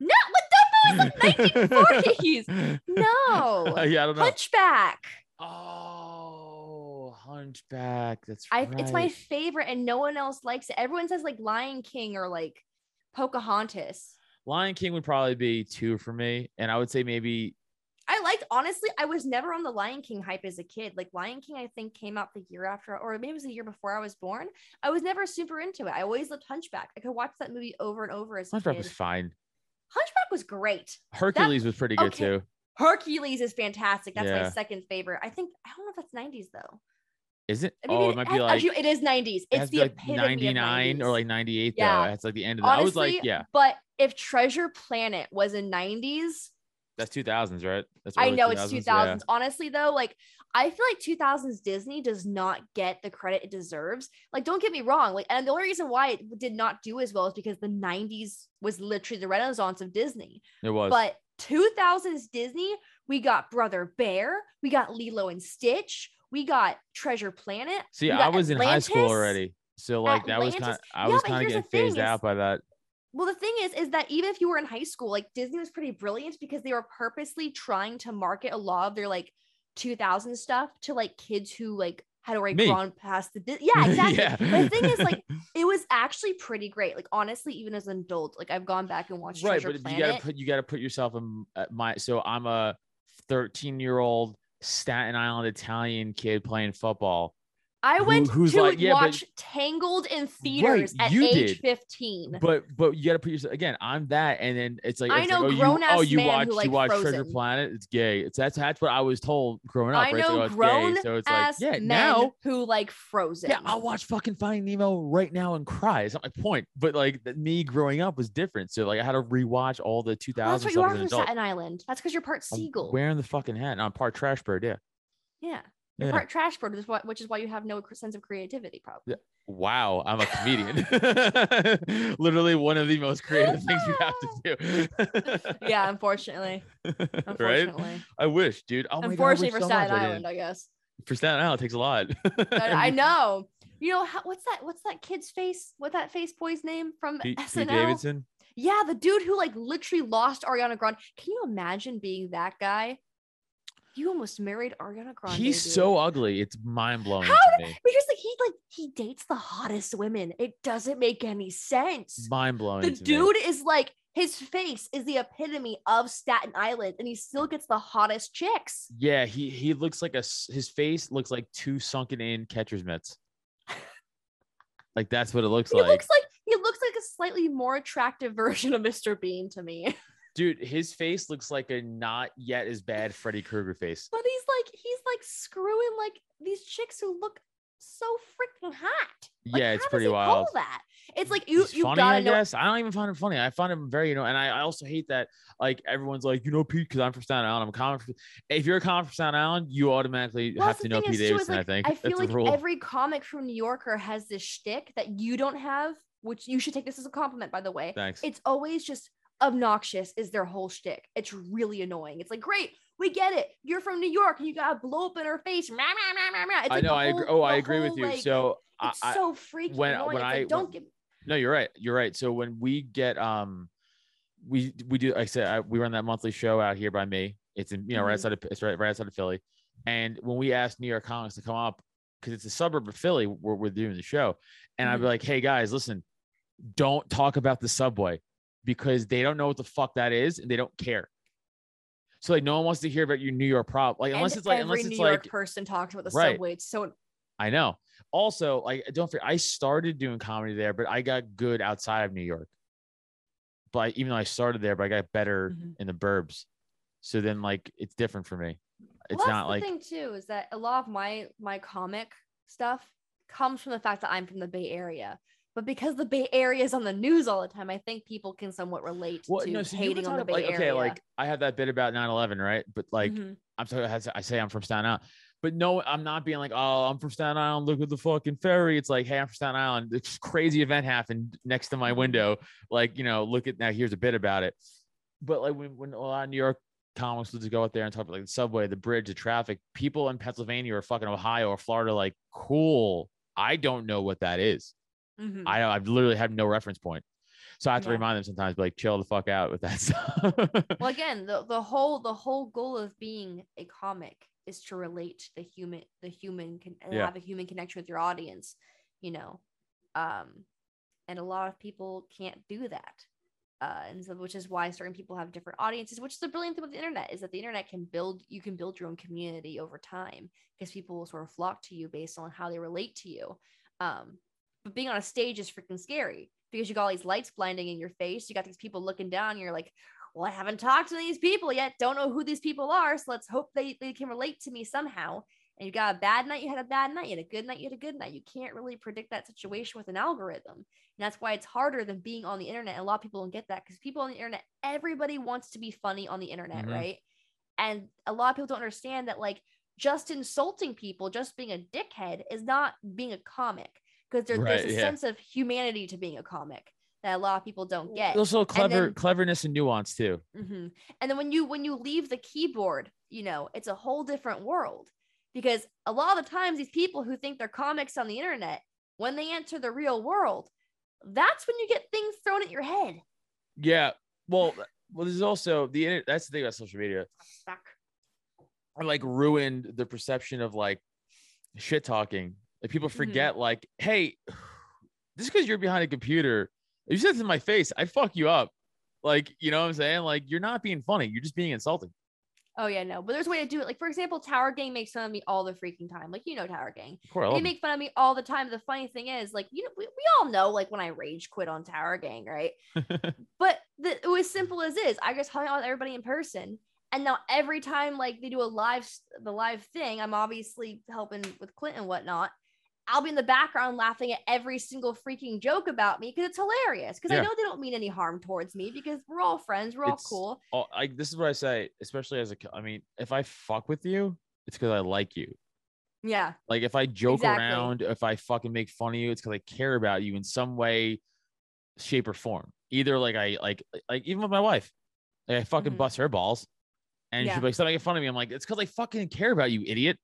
No, what Dumbo is the 1940s. No, yeah, I don't know. Hunchback. Oh, Hunchback. That's I right. it's my favorite, and no one else likes it. Everyone says like Lion King or like Pocahontas. Lion King would probably be two for me, and I would say maybe liked honestly, I was never on the Lion King hype as a kid. Like Lion King, I think came out the year after, or maybe it was the year before I was born. I was never super into it. I always loved Hunchback. I could watch that movie over and over as a Hunchback kid. was fine. Hunchback was great. Hercules was pretty good okay. too. Hercules is fantastic. That's Yeah. my second favorite. I think I don't know if that's 90s though. Is it? I mean, oh, it might be like actually, it is 90s. it It's the like 99 or like 98 Yeah. though. It's like the end of that. I was like, yeah, But if Treasure Planet was in 90s, that's 2000s, right? That's I know it's 2000s, 2000s. yeah. Honestly, though, like I feel like 2000s Disney does not get the credit it deserves. Like, don't get me wrong. Like, and the only reason why it did not do as well is because the 90s was literally the renaissance of Disney. It was. But 2000s Disney, we got Brother Bear, we got Lilo and Stitch, we got Treasure Planet. See, I was in high school already. So like that was kind Atlantis. I Yeah, was kind of getting phased is- out by that. Well, the thing is, is that even if you were in high school, like Disney was pretty brilliant because they were purposely trying to market a lot of their like 2000 stuff to like kids who like had already Me. gone past the yeah exactly. Yeah. But the thing is, like, it was actually pretty great. Like honestly, even as an adult, like I've gone back and watched it. right, Treasure but you gotta put you gotta put yourself in uh, my. So I'm a 13 year old Staten Island Italian kid playing football. I who- went who's to like- yeah, but- watch Tangled in theaters at age did. 15. But but you gotta put yourself again. I'm that, and then it's like I it's know like, oh, you, grown-ass oh, you man who watch you watch Treasure Planet. It's gay. It's that's that's what I was told growing up. I right? So know oh, it's grown gay. So it's like yeah men now. who like Frozen. Yeah, I'll watch fucking Finding Nemo right now and cry. It's not my point, but like me growing up was different. So like I had to rewatch all the 2000s Well, that's what you are from. Staten Island. That's because you're part I'm seagull. wearing the fucking hat. And I'm part trash bird. Yeah. yeah. You're Yeah. part trash bird, which is why- which is why you have no sense of creativity, probably. Wow, I'm a comedian. Literally one of the most creative things you have to do. Yeah, unfortunately. right? Unfortunately. I wish, dude. Oh God, unfortunately wish for so Staten much I Island. I guess. For Staten Island, it takes a lot. I, know. You know how, what's that? What's that kid's face? What that face boy's name from Pete, SNL? Pete Davidson. Yeah, the dude who like literally lost Ariana Grande. Can you imagine being that guy? You almost married Ariana Grande. He's dude. so ugly. It's mind blowing How to me. because like he like he dates the hottest women. It doesn't make any sense. Mind blowing. The to me. dude is like his face is the epitome of Staten Island, and he still gets the hottest chicks. Yeah, he he looks like a his face looks like two sunken in catcher's mitts. like that's what it looks He like. looks like he looks like a slightly more attractive version of Mr. Bean to me. Dude, his face looks like a not yet as bad Freddy Krueger face. But he's like he's like screwing like these chicks who look so freaking hot. Like, yeah, it's how does pretty he wild. That. It's like you you funny, gotta I know. guess. I don't even find him funny. I find him very, you know, and I, I also hate that like everyone's like, you know, Pete, because I'm from Staten Island. I'm a comic. From, if you're a comic from Staten Island, you automatically Well, have to know Pete is, too, is, Davidson. like, I think I feel that's like every comic from New Yorker has this shtick that you don't have, which you should take this as a compliment, by the way. Thanks. It's always just obnoxious, is their whole shtick. It's really annoying. It's like, great, we get it. You're from New York and you gotta blow up in her face. Meh. It's I like know. the I agree. Oh, I agree with you. like, so I, it's I, so freaking when- annoying. when I- like, don't when- give No, you're right. You're right. So when we get um, we we do. Like I said I, we run that monthly show out here by me. It's in you know right Mhm. outside of it's right right outside of Philly. And when we ask New York comics to come up, because it's a suburb of Philly where we're doing the show, and I'd be Mhm. like, hey guys, listen, don't talk about the subway because they don't know what the fuck that is and they don't care. So like no one wants to hear about your New York problem. Like unless and it's like every unless it's New like York person talks about the Right. subway. It's so I know. Also, like don't forget, I started doing comedy there, but I got good outside of New York. But even though I started there, but I got better Mhm. in the burbs. So then, like, it's different for me. It's well, not the like thing too is that a lot of my my comic stuff comes from the fact that I'm from the Bay Area. But because the Bay Area is on the news all the time, I think people can somewhat relate well, to no. So hating on the Bay like, Area. okay, like I have that bit about 9/11, right? But like, Mhm. I'm sorry, I say I'm from Staten Island, but no, I'm not being like, oh, I'm from Staten Island. Look at the fucking ferry. It's like, hey, I'm from Staten Island. This crazy event happened next to my Mm-hmm. window. Like, you know, look at now. Here's a bit about it. But like when, when a lot of New York comics would just go out there and talk about like the subway, the bridge, the traffic, people in Pennsylvania or fucking Ohio or Florida, like, cool. I don't know what that is. Mhm. I I've literally have no reference point. So I have to Yeah. remind them sometimes, like, chill the fuck out with that stuff. well again the, the whole the whole goal of being a comic is to relate to the human the human can and Yeah. have a human connection with your audience you know um and a lot of people can't do that uh and so which is why certain people have different audiences which is the brilliant thing with the internet is that the internet can build you can build your own community over time because people will sort of flock to you based on how they relate to you um but being on a stage is freaking scary because you got all these lights blinding in your face you got these people looking down you're like well, I haven't talked to these people yet. Don't know who these people are. So let's hope they, they can relate to me somehow. And you got a bad night, you had a bad night. You had a good night, you had a good night. You can't really predict that situation with an algorithm. And that's why it's harder than being on the internet. And a lot of people don't get that because people on the internet, everybody wants to be funny on the internet, Mhm. right? And a lot of people don't understand that, like, just insulting people, just being a dickhead is not being a comic because there, Right, there's a yeah. sense of humanity to being a comic that a lot of people don't get. also clever then- cleverness and nuance too. hmm And then when you when you leave the keyboard, you know, it's a whole different world because a lot of the times these people who think they're comics on the internet, when they enter the real world, that's when you get things thrown at your head. Yeah. Well, well, there's also the internet. That's the thing about social media. Or like ruined the perception of like shit talking. Like people mm-hmm. forget, like, hey, just because you're behind a computer, if you said this in my face, I'd fuck you up. Like, you know what I'm saying? Like, you're not being funny. You're just being insulting. Oh yeah, no, but there's a way to do it. Like for example, Tower Gang makes fun of me all the freaking time. Like you know Tower Gang, I they make fun of me all the time. The funny thing is, like you know, we, we all know like when I rage quit on Tower Gang, right? But the, it was simple as is. I just hung out with everybody in person, and now every time like they do a live the live thing, I'm obviously helping with Clint and whatnot. I'll be in the background laughing at every single freaking joke about me because it's hilarious. Because Yeah. I know they don't mean any harm towards me because we're all friends, we're all It's- cool. I, this is what I say, especially as a. I mean, if I fuck with you, it's because I like you. Yeah, Like if I joke Exactly. around, if I fucking make fun of you, it's because I care about you in some way, shape, or form. Either like I like like even with my wife, like I fucking Mhm. bust her balls, and Yeah. she's like, stop making fun of me. I'm like, it's because I fucking care about you, idiot.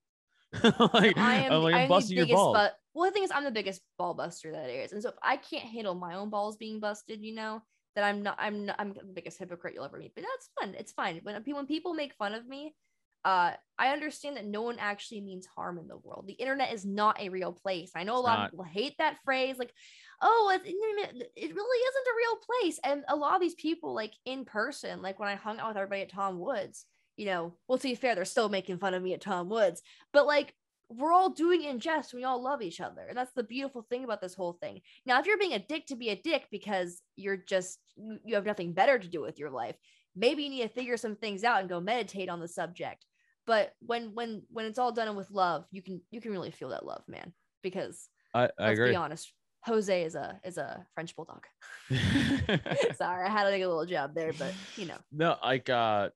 like I am, I'm like, I I'm busting the your biggest balls. but well, the thing is, I'm the biggest ball buster that is, and so if I can't handle my own balls being busted, you know, that I'm not, I'm not, I'm the biggest hypocrite you'll ever meet. But that's fun. It's fine when when people make fun of me. Uh, I understand that no one actually means harm in the world. The internet is not a real place. I know a It's lot not. of people hate that phrase, like, oh, it really isn't a real place. And a lot of these people, like in person, like when I hung out with everybody at Tom Woods, you know, well, to be fair, they're still making fun of me at Tom Woods, but like we're all doing it in jest. We all love each other. And that's the beautiful thing about this whole thing. Now, if you're being a dick to be a dick because you're just, you have nothing better to do with your life, maybe you need to figure some things out and go meditate on the subject. But when, when, when it's all done with love, you can, you can really feel that love, man, because I, I let's agree. be honest. Jose is a, is a French bulldog. Sorry. I had to make a little job there, but you know, no, like uh,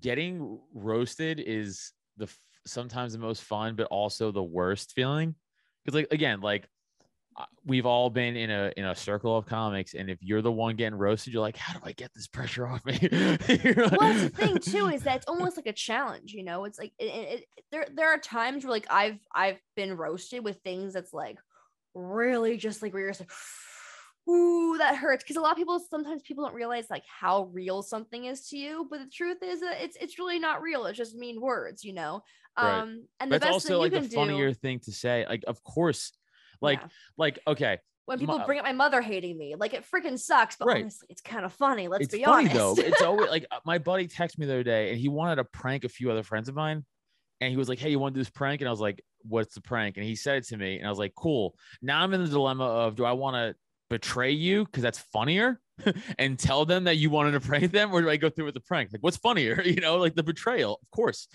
getting roasted is the sometimes the most fun, but also the worst feeling. Because like again, like we've all been in a in a circle of comics, and if you're the one getting roasted, you're like, how do I get this pressure off me? Like- well, the thing too is that it's almost like a challenge. You know, it's like it, it, it- there there are times where like I've I've been roasted with things that's like really just like where you're just like, ooh, that hurts. Because a lot of people sometimes people don't realize like how real something is to you, but the truth is that it's it's really not real. It's just mean words, you know. Right. Um, and the That's best thing also you like can the funnier do, thing to say. Like, of course, like Yeah. like okay, when people my- bring up my mother hating me, like it freaking sucks. But Right. honestly, it's kind of funny. Let's it's be funny honest. though. It's always like uh, my buddy texted me the other day, and he wanted to prank a few other friends of mine, and he was like, "Hey, you want to do this prank?" And I was like, "What's the prank?" And he said it to me, and I was like, "Cool." Now I'm in the dilemma of do I want to betray you because that's funnier and tell them that you wanted to prank them or do I go through with the prank? Like what's funnier? You know, like the betrayal, of course.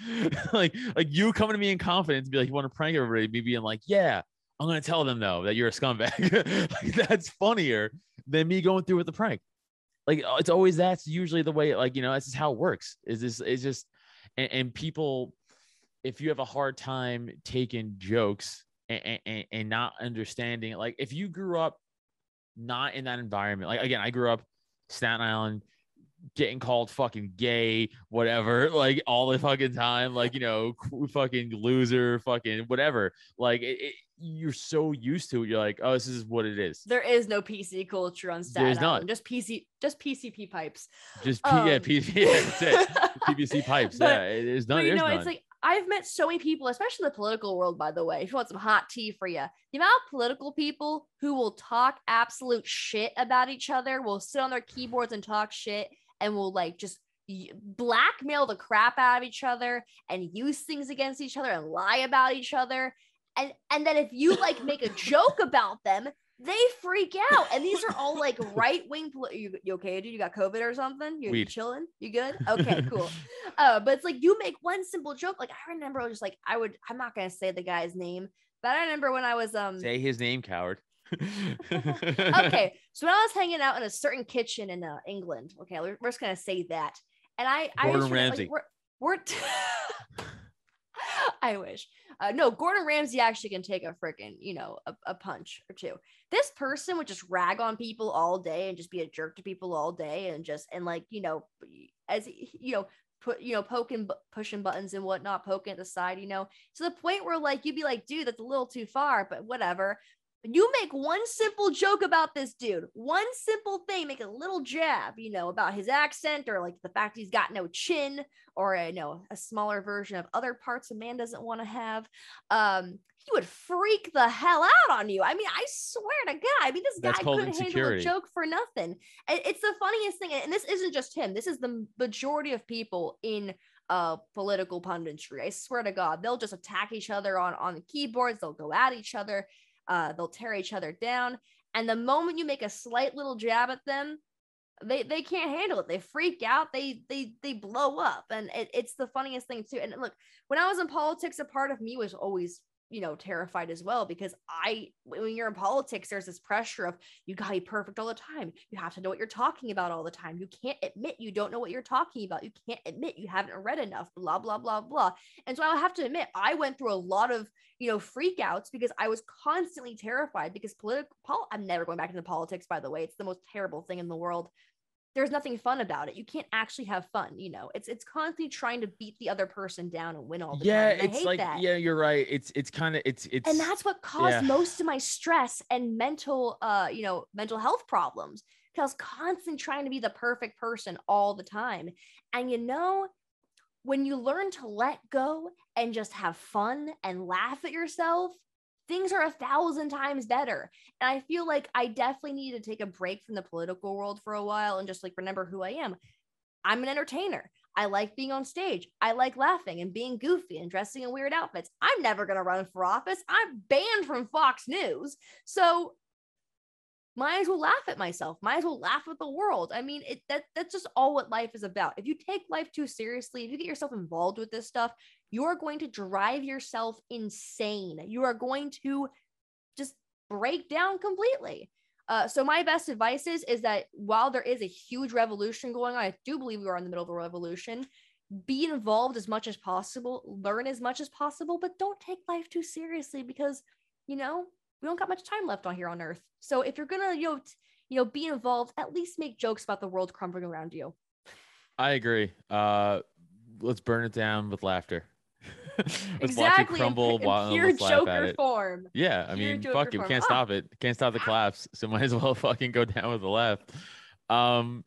like like you coming to me in confidence, be like, you want to prank everybody, me being like, yeah, I'm gonna tell them though that you're a scumbag. like that's funnier than me going through with the prank. Like uh, it's always that's usually the way, like, you know, that's just how it works. Is this is just and, and people if you have a hard time taking jokes and, and, and not understanding, like if you grew up not in that environment, like again, I grew up Staten Island, getting called fucking gay, whatever, like all the fucking time, like you know, fucking loser, fucking whatever. Like it, it, you're so used to it, you're like, oh, this is what it is. there is no PC culture on Staten There's not. Island. Just PC, just PCP pipes. Just P- yeah, Um, P- yeah, that's it. PVC pipes. But- yeah, it is But none. you There's know, none. it's like I've met so many people, especially the political world, by the way. If you want some hot tea for you, the amount of political people who will talk absolute shit about each other, will sit on their keyboards and talk shit, and will like just blackmail the crap out of each other and use things against each other and lie about each other. And and then if you like make a joke about them, they freak out. And these are all like right wing. Poli- you, you okay, dude? You got COVID or something? You, Weed. chilling? You good? Okay, cool. Uh, but it's like you make one simple joke. Like I remember, just like I would. I'm not gonna say the guy's name, but I remember when I was um. Say his name, coward. okay, so when I was hanging out in a certain kitchen in uh, England, okay, we're, we're just gonna say that, and I, I Gordon remember, Ramsay. Like, we're, we're t- I wish. Uh, no, Gordon Ramsay actually can take a freaking, you know, a, a punch or two. This person would just rag on people all day and just be a jerk to people all day and just and like you know, as you know, put you know, poking, pushing buttons and whatnot, poking at the side, you know, to the point where like you'd be like, dude, that's a little too far, but whatever. You make one simple joke about this dude, one simple thing, make a little jab, you know, about his accent or like the fact he's got no chin or you know, a smaller version of other parts a man doesn't want to have. Um, he would freak the hell out on you. I mean, I swear to God. I mean, this That's guy couldn't handle a joke for nothing. It's the funniest thing. And this isn't just him. This is the majority of people in uh political punditry. I swear to God, they'll just attack each other on on the keyboards. They'll go at each other. Uh, they'll tear each other down. And the moment you make a slight little jab at them, they they can't handle it. They freak out. They they they blow up. And it, it's the funniest thing too. And look, when I was in politics, a part of me was always you know terrified as well because i when you're in politics there's this pressure of you gotta be perfect all the time. You have to know what you're talking about all the time. You can't admit you don't know what you're talking about. You can't admit you haven't read enough blah blah blah blah. And so i have to admit i went through a lot of you know freakouts because i was constantly terrified because political pol- i'm never going back into politics by the way. It's the most terrible thing in the world there's nothing fun about it. You can't actually have fun, you know. It's it's constantly trying to beat the other person down and win all the yeah, time. I it's hate like that. yeah, you're right. It's it's kind of it's it's and that's what caused yeah. most of my stress and mental uh you know mental health problems because i was constantly trying to be the perfect person all the time and you know when you learn to let go and just have fun and laugh at yourself things are a thousand times better and i feel like i definitely need to take a break from the political world for a while and just like remember who i am i'm an entertainer I like being on stage. I like laughing and being goofy and dressing in weird outfits. I'm never going to run for office. I'm banned from Fox News. So might as well laugh at myself. Might as well laugh at the world. I mean, it that that's just all what life is about. If you take life too seriously, if you get yourself involved with this stuff, you are going to drive yourself insane. You are going to just break down completely. Uh, so my best advice is is that while there is a huge revolution going on, I do believe we are in the middle of a revolution. Be involved as much as possible, learn as much as possible, but don't take life too seriously because you know we don't got much time left on here on Earth. So if you're gonna you know t- you know be involved, at least make jokes about the world crumbling around you. I agree. Uh, let's burn it down with laughter. exactly, watch it crumble in, while pure let's laugh at Joker form. Yeah, I Pure mean, Joker fuck it, can't Ah. stop it. Can't stop the collapse. So might as well fucking go down with the left. Um,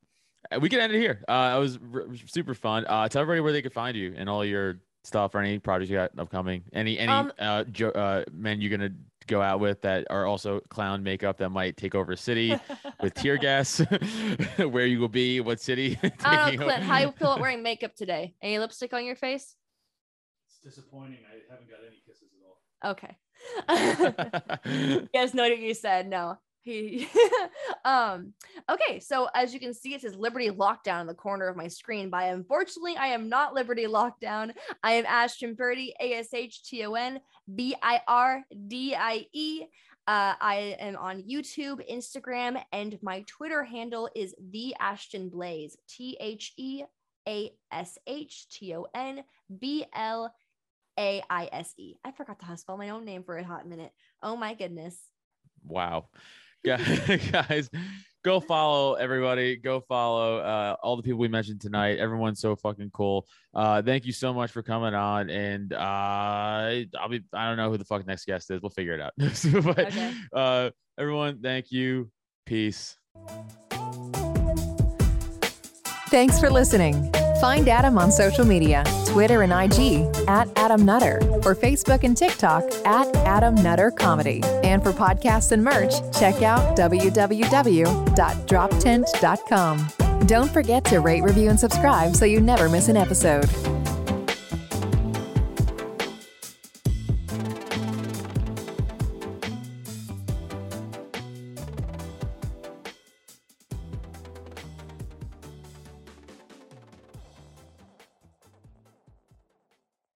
we can end it here. Uh, it was r- super fun. Uh, tell everybody where they could find you and all your stuff or any projects you got upcoming. Any any Um, uh, jo- uh men you're gonna go out with that are also clown makeup that might take over a city with tear gas. where you will be, what city? I don't know, Clint. How you feel about wearing makeup today? Any lipstick on your face? It's disappointing. I haven't got any kisses at all. Okay. yes, guys know what you said. No. He um okay, so as you can see, it says Liberty Lockdown in the corner of my screen. But unfortunately, I am not Liberty Lockdown. I am Ashton Birdie, A-S-H-T-O-N B-I-R-D-I-E. Uh, I am on YouTube, Instagram, and my Twitter handle is the Ashton Blaise. T H E A S H T O N B L A I S E. I forgot to spell my own name for a hot minute. Oh my goodness. Wow. Guys, guys, go follow everybody. Go follow uh, all the people we mentioned tonight. Everyone's so fucking cool. Uh, thank you so much for coming on. And uh, I'll be, I don't know who the fuck next guest is. We'll figure it out. but Okay. uh, everyone, thank you. Peace. Thanks for listening. Find Adam on social media Twitter and IG at Adam Nutter, or Facebook and TikTok at Adam Nutter Comedy. And for podcasts and merch, check out www.droptent.com. Don't forget to rate, review, and subscribe so you never miss an episode.